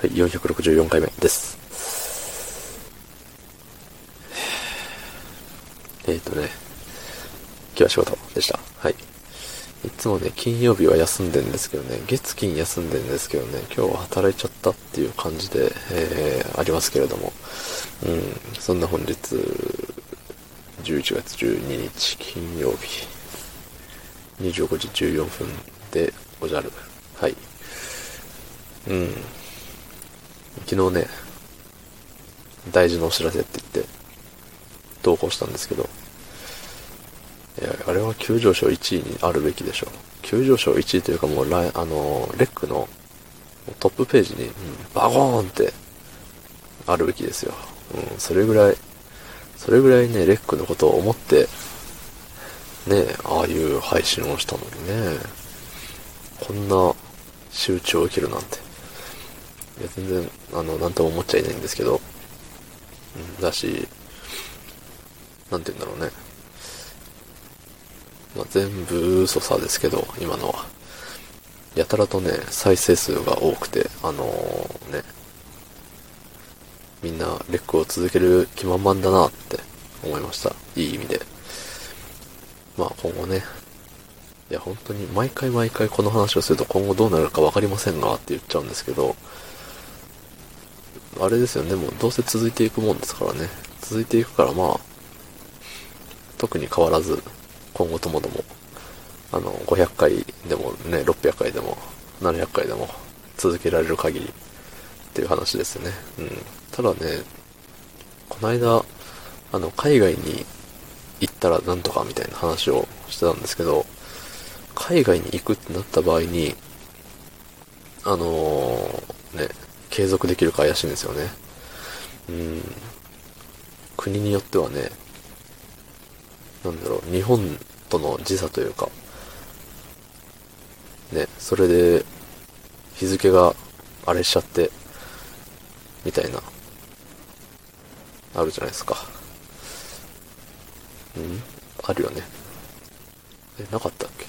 はい、464回目です。えっ、ー、とね、今日は仕事でした。はい。いつもね、金曜日は休んでんですけどね、月金休んでんですけどね、今日は働いちゃったっていう感じで、えー、ありますけれども、うん、そんな本日、11月12日金曜日、25時14分でおじゃる。はい。うん。昨日ね、大事なお知らせって言って、投稿したんですけど、いや、あれは急上昇1位にあるべきでしょう。急上昇1位というかもう、あの、レックのトップページに、バゴーンってあるべきですよ。うん、それぐらい、それぐらいね、レックのことを思って、ね、ああいう配信をしたのにね、こんな集中を受けるなんて。いや、全然、あの、なんとも思っちゃいないんですけど、だし、なんて言うんだろうね。まあ、全部嘘さですけど、今のは。やたらとね、再生数が多くて、あのー、ね、みんなレックを続ける気満々だなって思いました。いい意味で。まあ今後ね、いや本当に毎回毎回この話をすると今後どうなるか分かりませんがって言っちゃうんですけど、あれですよね、もうどうせ続いていくもんですからね。続いていくからまあ、特に変わらず、今後ともども、あの、500回でもね、600回でも、700回でも続けられる限りっていう話ですよね。うん。ただね、この間、あの、海外に行ったらなんとかみたいな話をしてたんですけど、海外に行くってなった場合に、あのー、ね、継続できるか怪しいんですよね。うん。国によってはね、なんだろう、日本との時差というか、ね、それで、日付があれしちゃって、みたいな、あるじゃないですか。うん？あるよね。え、なかったっけ？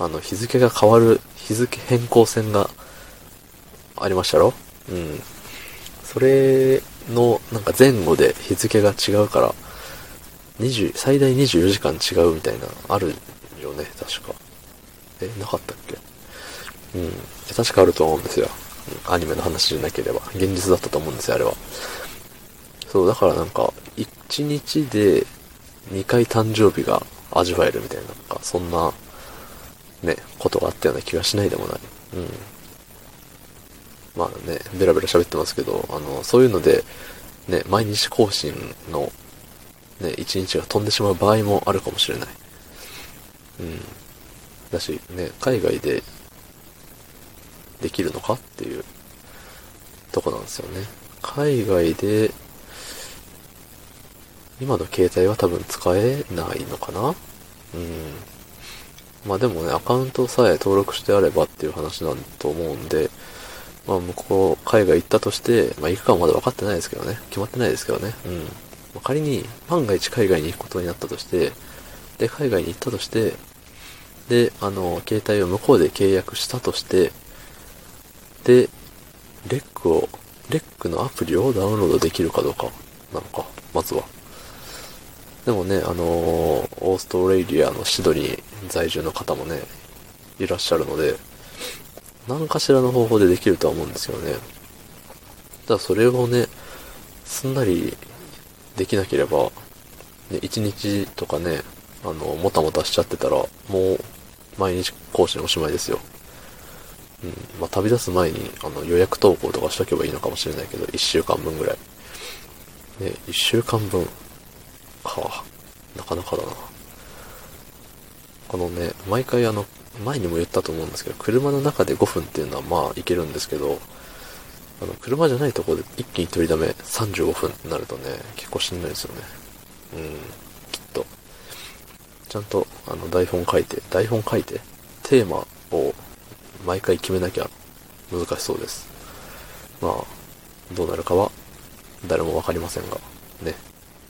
あの、日付が変わる、日付変更線がありましたろ？うん。それの、なんか前後で日付が違うから、20、最大24時間違うみたいな、あるよね、確か。え、なかったっけ？うん。確かあると思うんですよ。アニメの話じゃなければ。現実だったと思うんですよ、あれは。そう、だからなんか、1日で2回誕生日が味わえるみたいな、なんか、そんな、ね、ことがあったような気がしないでもない。うん。まあね、ベラベラ喋ってますけど、あの、そういうので、ね、毎日更新の、ね、一日が飛んでしまう場合もあるかもしれない。うん。だし、ね、海外で、できるのかっていう、とこなんですよね。海外で、今の携帯は多分使えないのかな？うん。まあでもね、アカウントさえ登録してあればっていう話なんと思うんで、まあ向こう、海外行ったとして、まあ行くかはまだ分かってないですけどね。決まってないですけどね。うん。まあ、仮に、万が一海外に行くことになったとして、で、海外に行ったとして、で、あの、携帯を向こうで契約したとして、で、レックを、レックのアプリをダウンロードできるかどうかなのか、まずは。でもね、あのー、オーストラリアのシドニー在住の方もね、いらっしゃるので、何かしらの方法でできるとは思うんですよね。ただそれをね、すんなりできなければ、ね、1日とかね、あの、もたもたしちゃってたら、もう、毎日更新おしまいですよ。うん。まあ、旅立つ前に、あの、予約投稿とかしとけばいいのかもしれないけど、1週間分ぐらい。ね、1週間分。か。なかなかだな。このね、毎回あの、前にも言ったと思うんですけど、車の中で5分っていうのはまあいけるんですけど、あの、車じゃないところで一気に取りだめ35分ってなるとね、結構しんどいですよね。うん、きっと。ちゃんと、あの、台本書いて、台本書いて、テーマを毎回決めなきゃ難しそうです。まあ、どうなるかは誰もわかりませんが、ね。